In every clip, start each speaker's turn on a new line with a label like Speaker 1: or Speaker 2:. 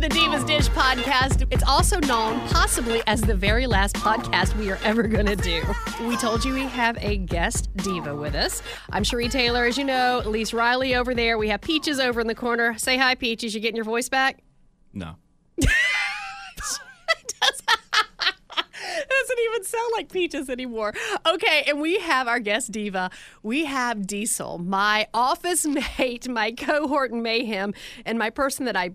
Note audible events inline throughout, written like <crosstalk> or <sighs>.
Speaker 1: The Divas Dish podcast. It's also known possibly as the very last podcast we are ever going to do. We told you we have a guest diva with us. I'm Cherie Taylor, as you know. Elise Riley over there. We have Peaches over in the corner. Say hi, Peaches. You getting your voice back?
Speaker 2: No. <laughs> <laughs>
Speaker 1: doesn't even sound like Peaches anymore. Okay, and we have our guest diva. We have Diesel, my office <laughs> mate, my cohort in mayhem, and my person that I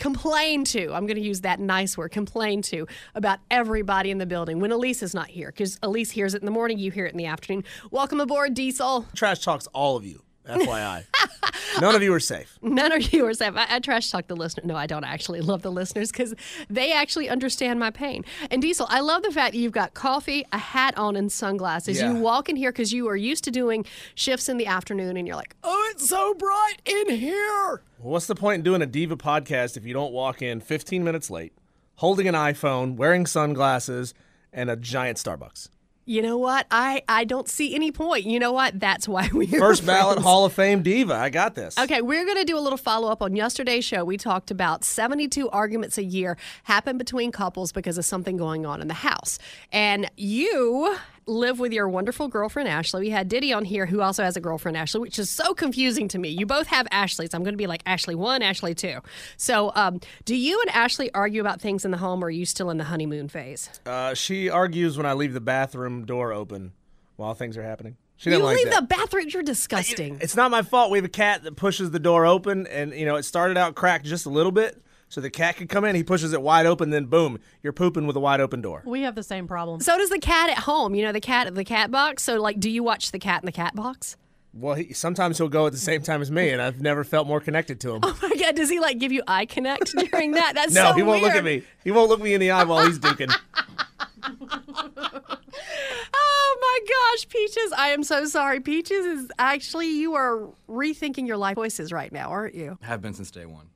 Speaker 1: complain to. I'm going to use that nice word, complain to about everybody in the building when Elise is not here because Elise hears it in the morning, you hear it in the afternoon. Welcome aboard, Diesel.
Speaker 2: Trash talks all of you. FYI. <laughs> None of you are safe.
Speaker 1: None of you are safe. I, I trash talk the listener. No, I don't actually love the listeners because they actually understand my pain. And Diesel, I love the fact that you've got coffee, a hat on, and sunglasses.
Speaker 2: Yeah.
Speaker 1: You walk in here because you are used to doing shifts in the afternoon, and you're like, "Oh, it's so bright in here."
Speaker 2: Well, what's the point in doing a diva podcast if you don't walk in 15 minutes late, holding an iPhone, wearing sunglasses, and a giant Starbucks?
Speaker 1: You know what? I I don't see any point. You know what? That's why <laughs> we
Speaker 2: First ballot Hall of Fame diva. I got this.
Speaker 1: Okay, we're going to do a little follow up on yesterday's show. We talked about 72 arguments a year happen between couples because of something going on in the house. And you live with your wonderful girlfriend Ashley. We had Diddy on here who also has a girlfriend Ashley, which is so confusing to me. You both have Ashleys. I'm going to be like Ashley 1, Ashley 2. So, um, do you and Ashley argue about things in the home or are you still in the honeymoon phase?
Speaker 2: Uh, she argues when I leave the bathroom door open while things are happening. She
Speaker 1: You
Speaker 2: like
Speaker 1: leave
Speaker 2: that.
Speaker 1: the bathroom, you're disgusting.
Speaker 2: It's not my fault. We have a cat that pushes the door open, and you know it started out cracked just a little bit, so the cat could come in. He pushes it wide open, then boom, you're pooping with a wide open door.
Speaker 3: We have the same problem.
Speaker 1: So does the cat at home. You know, the cat at the cat box. So like do you watch the cat in the cat box?
Speaker 2: Well, he, sometimes he'll go at the same time as me, and I've never felt more connected to him. <laughs>
Speaker 1: Oh my god, does he like give you eye connect <laughs> during that? That's
Speaker 2: no,
Speaker 1: so
Speaker 2: he won't look at me. He won't look me in the eye while he's duking. <laughs>
Speaker 1: Oh my gosh, Peaches, I am so sorry. Peaches is actually you are rethinking your life choices right now, aren't you?
Speaker 4: Have been since day one.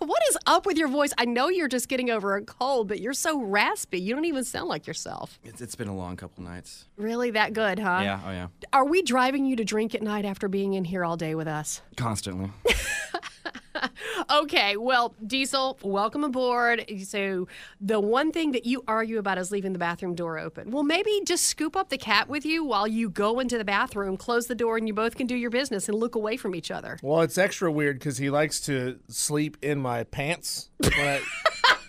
Speaker 1: What is up with your voice? I know you're just getting over a cold, but you're so raspy. You don't even sound like yourself.
Speaker 4: It's, it's been a long couple nights.
Speaker 1: Really that good, huh?
Speaker 4: Yeah, oh yeah.
Speaker 1: Are we driving you to drink at night after being in here all day with us?
Speaker 4: Constantly. <laughs> <laughs>
Speaker 1: Okay, well, Diesel, welcome aboard. So, the one thing that you argue about is leaving the bathroom door open. Well, maybe just scoop up the cat with you while you go into the bathroom, close the door, and you both can do your business and look away from each other.
Speaker 2: Well, it's extra weird because he likes to sleep in my pants. Because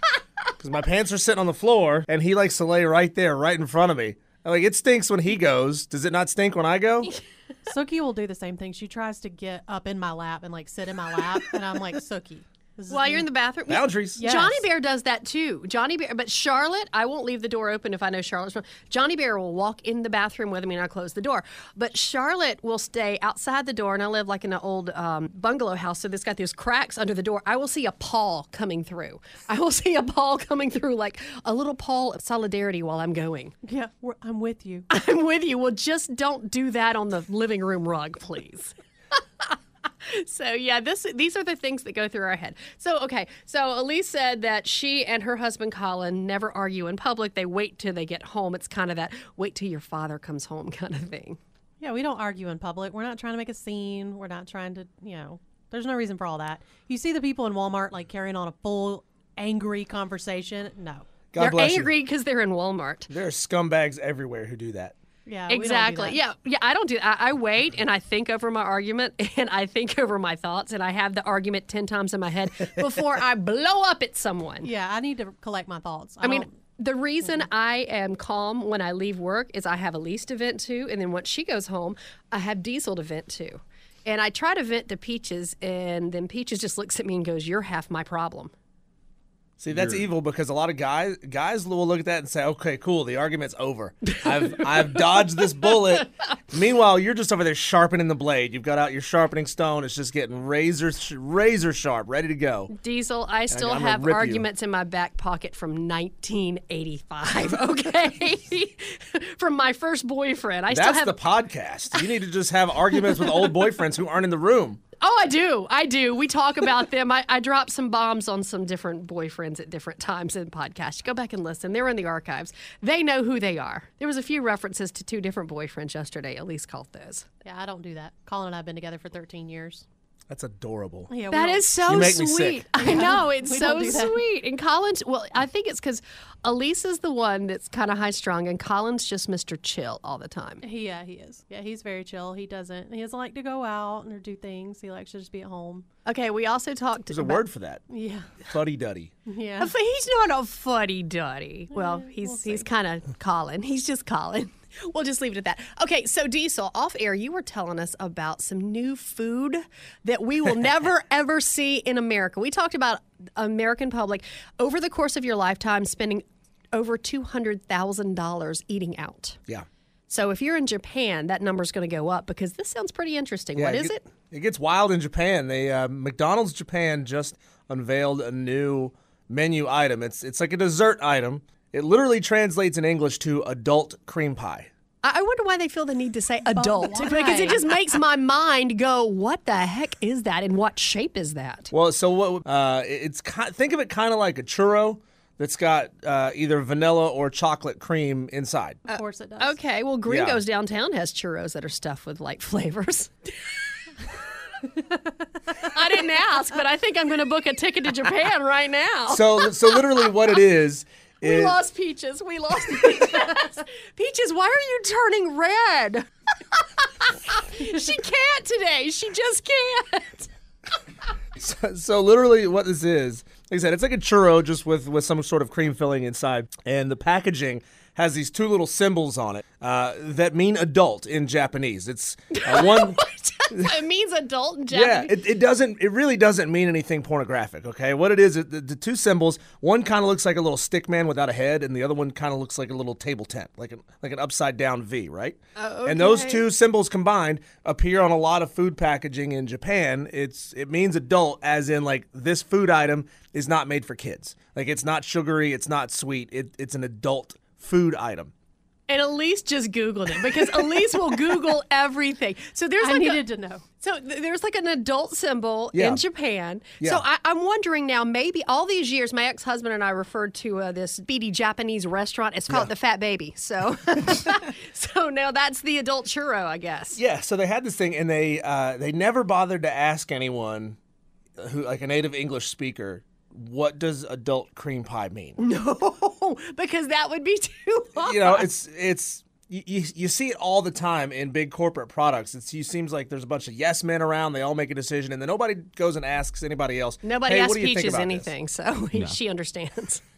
Speaker 2: <laughs> my pants are sitting on the floor, and he likes to lay right there, right in front of me. Like it stinks when he goes. Does it not stink when I go? <laughs>
Speaker 3: Sookie will do the same thing. She tries to get up in my lap and like sit in my lap, and I'm like, Sookie. This is
Speaker 1: While you're in the bathroom,
Speaker 2: Boundaries.
Speaker 3: Yes.
Speaker 1: Johnny Bear does that too. Johnny Bear, but Charlotte, I won't leave the door open if I know Charlotte's. wrong. Johnny Bear will walk in the bathroom with me and I close the door. But Charlotte will stay outside the door, and I live like in an old um, bungalow house, so it's got those cracks under the door. I will see a paw coming through. I will <laughs> see a paw coming through, like a little paw of solidarity while I'm going.
Speaker 3: Yeah, we're, I'm with you. <laughs>
Speaker 1: I'm with you. Well, just don't do that on the living room rug, please. So yeah, this these are the things that go through our head. So okay, so Elise said that she and her husband Colin never argue in public. They wait till they get home. It's kind of that wait till your father comes home <laughs> kind of thing.
Speaker 3: Yeah, we don't argue in public. We're not trying to make a scene. We're not trying to, you know, there's no reason for all that. You see the people in Walmart like carrying on a full angry conversation. No.
Speaker 2: God
Speaker 1: they're
Speaker 2: bless
Speaker 1: angry because they're in Walmart.
Speaker 2: There are scumbags everywhere who do that.
Speaker 3: Yeah.
Speaker 1: Exactly. Yeah. Yeah. I don't do. I, I wait and I think over my argument <laughs> and I think over my thoughts and I have the argument ten times in my head <laughs> before I blow up at someone.
Speaker 3: Yeah, I need to collect my thoughts.
Speaker 1: I mean, the reason I am calm when I leave work is I have Elise to vent to, and then once she goes home, I have Diesel to vent to. And I try to vent to Peaches, and then Peaches just looks at me and goes, You're half my problem.
Speaker 2: See, that's evil because a lot of guys guys will look at that and say, "Okay, cool, the argument's over. I've I've dodged this bullet." <laughs> Meanwhile, you're just over there sharpening the blade. You've got out your sharpening stone. It's just getting razor razor sharp, ready to go.
Speaker 1: Diesel, I still
Speaker 2: I'm
Speaker 1: have
Speaker 2: rip you.
Speaker 1: arguments in my back pocket from 1985, <laughs> okay? <laughs> from my first boyfriend. I still
Speaker 2: That's
Speaker 1: have.
Speaker 2: the podcast. You need to just have arguments with old boyfriends who aren't in the room.
Speaker 1: Oh, I do. I do. We talk about them. I, I dropped some bombs on some different boyfriends at different times in podcasts. Go back and listen. They're in the archives. They know who they are. There was a few references to two different boyfriends yesterday. At least called those.
Speaker 3: yeah, I don't do that. Colin and I have been together for 13 years.
Speaker 2: That's adorable.
Speaker 3: Yeah, we
Speaker 1: That
Speaker 3: don't-
Speaker 1: is so
Speaker 2: You make me
Speaker 1: sweet.
Speaker 2: sick.
Speaker 1: I know it's
Speaker 3: We
Speaker 1: so
Speaker 3: don't do that.
Speaker 1: sweet. And Colin's well, I think it's because Elise is the one that's kind of high strung, and Colin's just Mr. Chill all the time.
Speaker 3: He, yeah, he is. Yeah, he's very chill. He doesn't. He doesn't like to go out or do things. He likes to just be at home.
Speaker 1: Okay, we also talked.
Speaker 2: To There's a
Speaker 1: about-
Speaker 2: word for that.
Speaker 3: Yeah,
Speaker 2: Fuddy duddy.
Speaker 3: yeah.
Speaker 1: He's not a fuddy duddy. Well, he's he's kind of Colin. He's just Colin. We'll just leave it at that. Okay, so Diesel, off air, you were telling us about some new food that we will <laughs> never ever see in America. We talked about American public over the course of your lifetime spending over two hundred thousand dollars eating out.
Speaker 2: Yeah.
Speaker 1: So if you're in Japan, that number's going to go up because this sounds pretty interesting.
Speaker 2: Yeah,
Speaker 1: what is
Speaker 2: get-
Speaker 1: it?
Speaker 2: It gets wild in Japan. They uh, McDonald's Japan just unveiled a new menu item. It's it's like a dessert item. It literally translates in English to adult cream pie.
Speaker 1: I I wonder why they feel the need to say adult
Speaker 3: why? <laughs>
Speaker 1: because it just makes my mind go, "What the heck is that? And what shape is that?"
Speaker 2: Well, so what? Uh, it's ki- think of it kind of like a churro that's got uh, either vanilla or chocolate cream inside.
Speaker 3: Of course it does.
Speaker 1: Okay, well, Gringos downtown has churros that are stuffed with like flavors. <laughs> I didn't ask, but I think I'm going to book a ticket to Japan right now.
Speaker 2: So so literally what it is <laughs>
Speaker 1: we
Speaker 2: is
Speaker 1: lost Peaches. We lost <laughs> Peaches. Peaches, why are you turning red? <laughs> she can't today. She just can't.
Speaker 2: so, so literally what this is. Like I said, it's like a churro just with with some sort of cream filling inside, and the packaging has these two little symbols on it uh, that mean adult in Japanese. It's uh, <laughs> one. <laughs>
Speaker 1: it means adult in
Speaker 2: Yeah, it, it doesn't. It really doesn't mean anything pornographic. Okay, what it is, it, the, the two symbols. One kind of looks like a little stick man without a head, and the other one kind of looks like a little table tent, like an like an upside down V, right? Oh, and those two symbols combined appear on a lot of food packaging in Japan. It's it means adult, as in like this food item is not made for kids. Like it's not sugary, it's not sweet. It, it's an adult food item.
Speaker 1: And Elise just Googled it because Elise will Google <laughs> everything. So there's
Speaker 3: I
Speaker 1: like
Speaker 3: needed
Speaker 1: a,
Speaker 3: to know.
Speaker 1: so th- there's like an adult symbol
Speaker 2: Yeah.
Speaker 1: in Japan.
Speaker 2: Yeah.
Speaker 1: So I, I'm wondering now, maybe all these years, my ex-husband and I referred to uh, this beady Japanese restaurant. It's called the Fat Baby. So, <laughs> so now that's the adult churro, I guess.
Speaker 2: Yeah, so they had this thing, and they uh, they never bothered to ask anyone who like a native English speaker, what does adult cream pie mean? <laughs>
Speaker 1: No, because that would be <laughs> too hard.
Speaker 2: You know, it's it's you, you, you see it all the time in big corporate products. It's you seems like there's a bunch of yes men around. They all make a decision, and then nobody goes and asks anybody else.
Speaker 1: Nobody
Speaker 2: hey,
Speaker 1: asks
Speaker 2: what do you think
Speaker 1: Peaches
Speaker 2: about
Speaker 1: anything, so she understands. <laughs>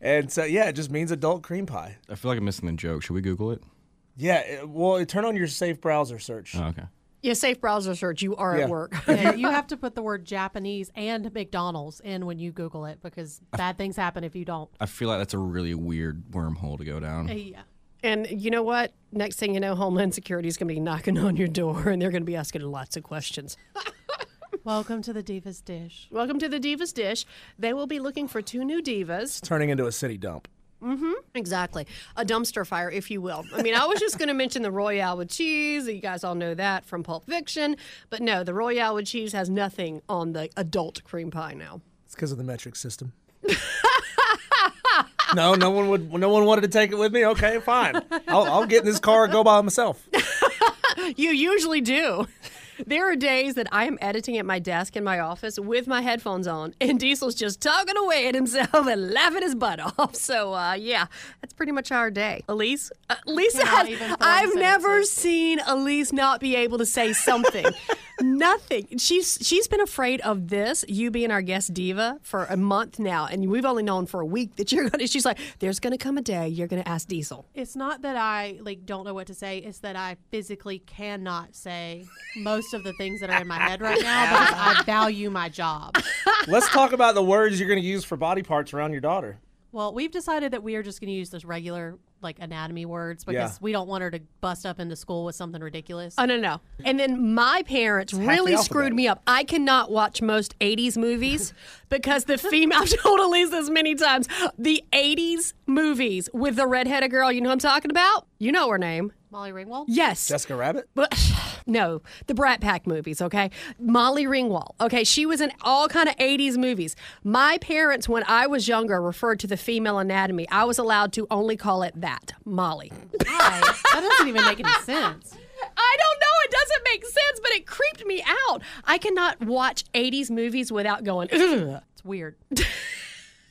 Speaker 2: And so yeah, it just means adult cream pie.
Speaker 4: I feel like I'm missing the joke. Should we Google it?
Speaker 2: Yeah, it, well, turn on your safe browser search.
Speaker 4: Oh, okay.
Speaker 1: Yeah, safe browser search. You are
Speaker 2: Yeah.
Speaker 1: at work.
Speaker 3: Yeah, <laughs> you have to put the word Japanese and McDonald's in when you Google it because bad things happen if you don't.
Speaker 4: I feel like that's a really weird wormhole to go down.
Speaker 3: Uh, yeah.
Speaker 1: And you know what? Next thing you know, Homeland Security is going to be knocking on your door and they're going to be asking lots of questions. <laughs>
Speaker 3: Welcome to the Divas Dish.
Speaker 1: Welcome to the Divas Dish. They will be looking for two new divas.
Speaker 2: It's Turning into a city dump. Mm-hmm.
Speaker 1: Exactly. A dumpster fire, if you will. I mean, I was just going <laughs> to mention the Royale with cheese. You guys all know that from Pulp Fiction. But no, the Royale with cheese has nothing on the adult cream pie now.
Speaker 2: It's because of the metric system. <laughs> no, no one would. No one wanted to take it with me. Okay, fine. I'll, I'll get in this car and go by myself. <laughs>
Speaker 1: You usually do. There are days that I am editing at my desk in my office with my headphones on, and Diesel's just talking away at himself and laughing his butt off. So, uh, yeah, that's pretty much our day. Elise, uh, Lisa has. I've never seen Elise not be able to say something. <laughs> Nothing. She's she's been afraid of this. You being our guest diva for a month now, and we've only known for a week that you're gonna. She's like, "There's gonna come a day you're gonna ask Diesel."
Speaker 3: It's not that I like don't know what to say. It's that I physically cannot say most of the things that are in my head right now because I value my job. <laughs>
Speaker 2: Let's talk about the words you're going to use for body parts around your daughter.
Speaker 3: Well, we've decided that we are just going to use those regular like anatomy words because
Speaker 2: Yeah.
Speaker 3: we don't want her to bust up into school with something ridiculous.
Speaker 1: Oh no no! And then my parents really screwed me up. I cannot watch most '80s movies <laughs> because the female. I've <laughs> told Elise this many times. The '80s movies with the redheaded girl. You know who I'm talking about? You know her name.
Speaker 3: Molly Ringwald.
Speaker 1: Yes.
Speaker 2: Jessica Rabbit?
Speaker 1: But <sighs> no, the Brat Pack movies, okay? Molly Ringwald, okay? She was in all kind of 80s movies. My parents, when I was younger, referred to the female anatomy. I was allowed to only call it that, Molly.
Speaker 3: Why? that doesn't even make any sense.
Speaker 1: I don't know. It doesn't make sense, but it creeped me out. I cannot watch 80s movies without going, Ugh.
Speaker 3: It's weird. <laughs>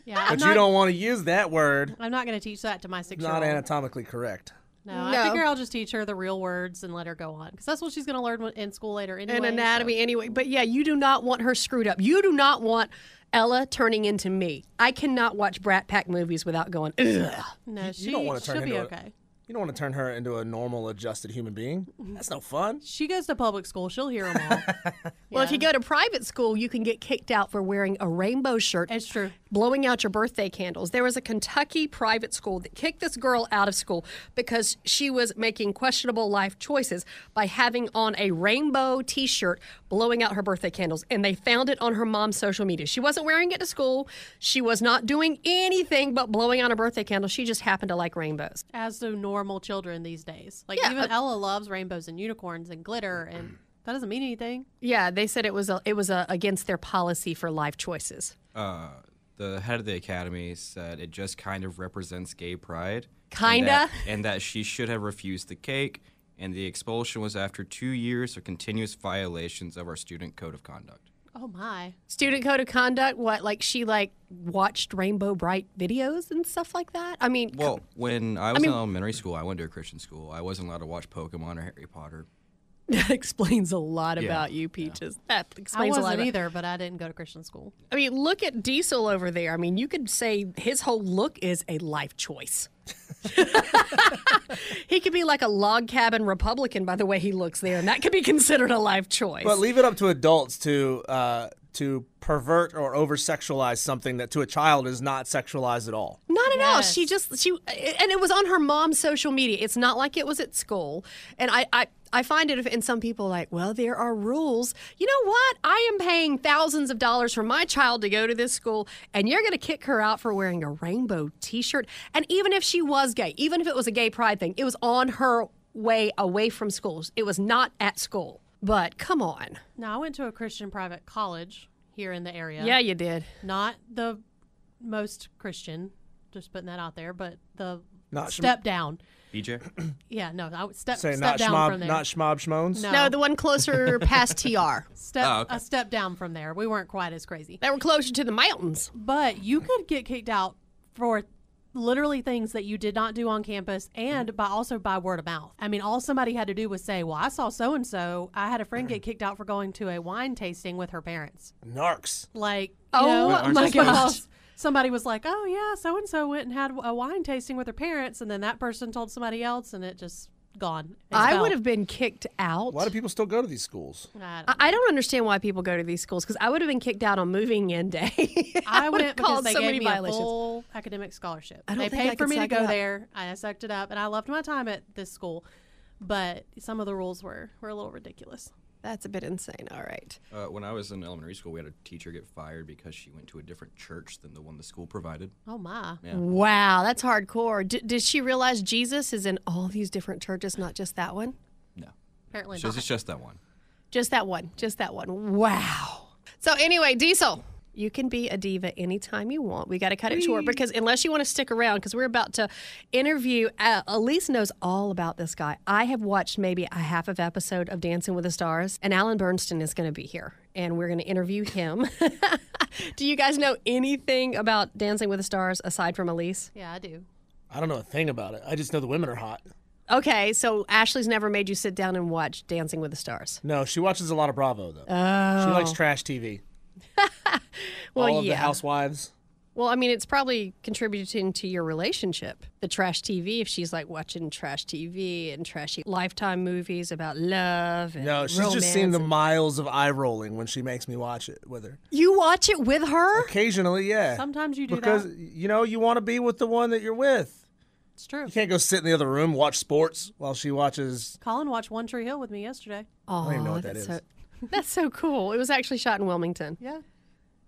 Speaker 3: Yeah, I'm
Speaker 2: But
Speaker 3: not,
Speaker 2: you don't want to use that word.
Speaker 3: I'm not going to teach that to my six year
Speaker 2: Not anatomically correct.
Speaker 3: No,
Speaker 1: No.
Speaker 3: I figure I'll just teach her the real words and let her go on because that's what she's going to learn in school later anyway.
Speaker 1: an
Speaker 3: so-
Speaker 1: anatomy anyway. But yeah, you do not want her screwed up. You do not want Ella turning into me. I cannot watch Brat Pack movies without going, Ugh.
Speaker 3: No, she,
Speaker 2: You don't want to turn
Speaker 3: she'll be okay.
Speaker 2: a, You don't want to turn her into a normal, adjusted human being. That's no fun.
Speaker 3: She goes to public school. She'll hear them all. <laughs>
Speaker 1: Well, if you go to private school, you can get kicked out for wearing a rainbow shirt.
Speaker 3: It's true.
Speaker 1: Blowing out your birthday candles. There was a Kentucky private school that kicked this girl out of school because she was making questionable life choices by having on a rainbow t shirt blowing out her birthday candles. And they found it on her mom's social media. She wasn't wearing it to school. She was not doing anything but blowing out a birthday candle. She just happened to like rainbows.
Speaker 3: As do normal children these days. Like
Speaker 1: Yeah,
Speaker 3: even
Speaker 1: uh,
Speaker 3: Ella loves rainbows and unicorns and glitter, and that doesn't mean anything.
Speaker 1: Yeah, they said it was a, it was a, against their policy for life choices.
Speaker 4: Uh, the head of the academy said it just kind of represents gay pride.
Speaker 1: Kinda?
Speaker 4: that- And that, she should have refused the cake, and the expulsion was after two years of continuous violations of our student code of conduct.
Speaker 3: Oh my.
Speaker 1: Student code of conduct. What like she like watched Rainbow Brite videos and stuff like that. I mean,
Speaker 4: Well, when I was
Speaker 1: mean-
Speaker 4: in elementary school, I went to a Christian school. I wasn't allowed to watch Pokemon or Harry Potter. <laughs>
Speaker 1: that explains a lot
Speaker 4: Yeah,
Speaker 1: about you, Peaches. That explains a lot.
Speaker 3: wasn't
Speaker 1: About,
Speaker 3: either, but I didn't go to Christian school.
Speaker 1: I mean, look at Diesel over there. I mean, you could say his whole look is a life choice. <laughs> he could be like a log cabin Republican by the way he looks there, and that could be considered a life choice.
Speaker 2: But leave it up to adults to uh, to pervert or over sexualize something that to a child is not sexualized at all.
Speaker 1: Not at all. She just she and it was on her mom's social media. It's not like it was at school. And I I I find it in some people like, well, there are rules. You know what? I am paying thousands of dollars for my child to go to this school, and you're going to kick her out for wearing a rainbow T-shirt. And even if she was gay, even if it was a gay pride thing, it was on her way away from schools. It was not at school. But come on.
Speaker 3: Now I went to a Christian private college here in the area.
Speaker 1: Yeah, you did.
Speaker 3: Not the most Christian, just putting that out there, but the
Speaker 2: Not sh-
Speaker 3: step down.
Speaker 4: BJ? <clears throat>
Speaker 3: Yeah, no, I would step,
Speaker 2: Say
Speaker 3: step
Speaker 2: not
Speaker 3: down
Speaker 2: schmob,
Speaker 3: from there.
Speaker 2: not schmob schmones.
Speaker 3: no,
Speaker 1: No, the one closer <laughs> past TR.
Speaker 3: step
Speaker 4: Oh, okay.
Speaker 3: a step down from there. We weren't quite as crazy.
Speaker 1: They were closer to the mountains.
Speaker 3: But you could get kicked out for literally things that you did not do on campus and mm-hmm. by also by word of mouth. I mean, all somebody had to do was say, "Well, I saw so and so. I had a friend get mm-hmm. kicked out for going to a wine tasting with her parents."
Speaker 2: Narcs.
Speaker 3: Like, you
Speaker 1: Oh
Speaker 3: know, <laughs>
Speaker 1: my gosh.
Speaker 3: Somebody was like, "Oh yeah, so and so went and had a wine tasting with her parents," and then that person told somebody else, and it just gone.
Speaker 1: I
Speaker 3: Expelled.
Speaker 1: would have been kicked out.
Speaker 2: Why do people still go to these schools?
Speaker 3: I don't
Speaker 1: I I don't understand why people go to these schools because I would have been kicked out on moving in day. <laughs>
Speaker 3: I
Speaker 1: would have
Speaker 3: went because they
Speaker 1: so
Speaker 3: gave
Speaker 1: many
Speaker 3: me
Speaker 1: violations.
Speaker 3: a full academic scholarship.
Speaker 1: I don't
Speaker 3: they
Speaker 1: think
Speaker 3: paid
Speaker 1: I
Speaker 3: for me to go there. I sucked it up, and I loved my time at this school. But some of the rules were were a little ridiculous.
Speaker 1: That's a bit insane. All right.
Speaker 4: Uh, when I was in elementary school, we had a teacher get fired because she went to a different church than the one the school provided.
Speaker 3: Oh my!
Speaker 4: Yeah.
Speaker 1: Wow, that's hardcore. D- did she realize Jesus is in all these different churches, not just that one?
Speaker 4: No.
Speaker 3: Apparently
Speaker 4: So
Speaker 3: not.
Speaker 4: it's just that one.
Speaker 1: Just that one. Just that one. Wow. So anyway, Diesel, You can be a diva anytime you want. We got to cut it short because unless you want to stick around, because we're about to interview. Uh, Elise knows all about this guy. I have watched maybe a half of episode of Dancing with the Stars, and Alan Bersten is going to be here, and we're going to interview him. <laughs> do you guys know anything about Dancing with the Stars aside from Elise?
Speaker 3: Yeah, I do.
Speaker 2: I don't know a thing about it. I just know the women are hot.
Speaker 1: Okay, so Ashley's never made you sit down and watch Dancing with the Stars.
Speaker 2: No, she watches a lot of Bravo though. She likes trash TV. <laughs> <laughs>
Speaker 1: Well,
Speaker 2: All of
Speaker 1: yeah.
Speaker 2: the housewives.
Speaker 1: Well, I mean, it's probably contributing to your relationship. The trash TV, if she's like watching trash TV and trashy lifetime movies about love and
Speaker 2: No, she's just seen the miles of eye rolling when she makes me watch it with her.
Speaker 1: You watch it with her?
Speaker 2: Occasionally, yeah.
Speaker 3: Sometimes you do
Speaker 2: because
Speaker 3: that.
Speaker 2: you know you want to be with the one that you're with.
Speaker 3: It's true.
Speaker 2: You can't go sit in the other room watch sports while she watches.
Speaker 3: Colin watched One Tree Hill with me yesterday.
Speaker 1: Oh,
Speaker 2: don't even know what
Speaker 1: that's. So, <laughs> that's so cool. It was actually shot in Wilmington.
Speaker 3: Yeah,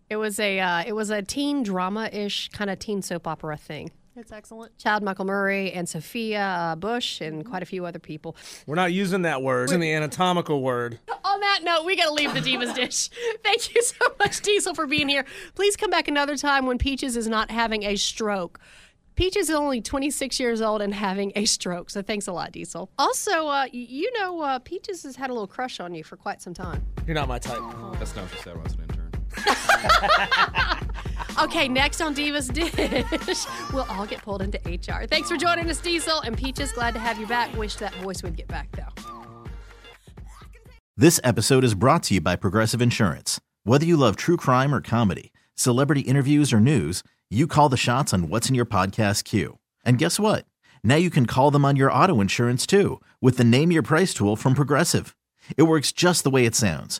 Speaker 1: It was a uh, it was a teen drama ish kind of teen soap opera thing.
Speaker 3: it's excellent.
Speaker 1: Chad Michael Murray and Sophia uh, Bush and quite a few other people.
Speaker 2: We're not using that word. It's in the anatomical word.
Speaker 1: On that note, we got to leave the Divas <laughs> dish. Thank you so much, Diesel, for being here. Please come back another time when Peaches is not having a stroke. Peaches is only 26 years old and having a stroke, so thanks a lot, Diesel. Also, uh, you know, uh, Peaches has had a little crush on you for quite some time.
Speaker 2: You're not my type.
Speaker 4: That's not what she said was an intern. <laughs>
Speaker 1: Okay, next on Divas Dish, we'll all get pulled into HR. Thanks for joining us, Diesel. And Peaches, glad to have you back. Wish that voice would get back, though.
Speaker 5: This episode is brought to you by Progressive Insurance. Whether you love true crime or comedy, celebrity interviews or news, you call the shots on what's in your podcast queue. And guess what? Now you can call them on your auto insurance too with the Name Your Price tool from Progressive. It works just the way it sounds.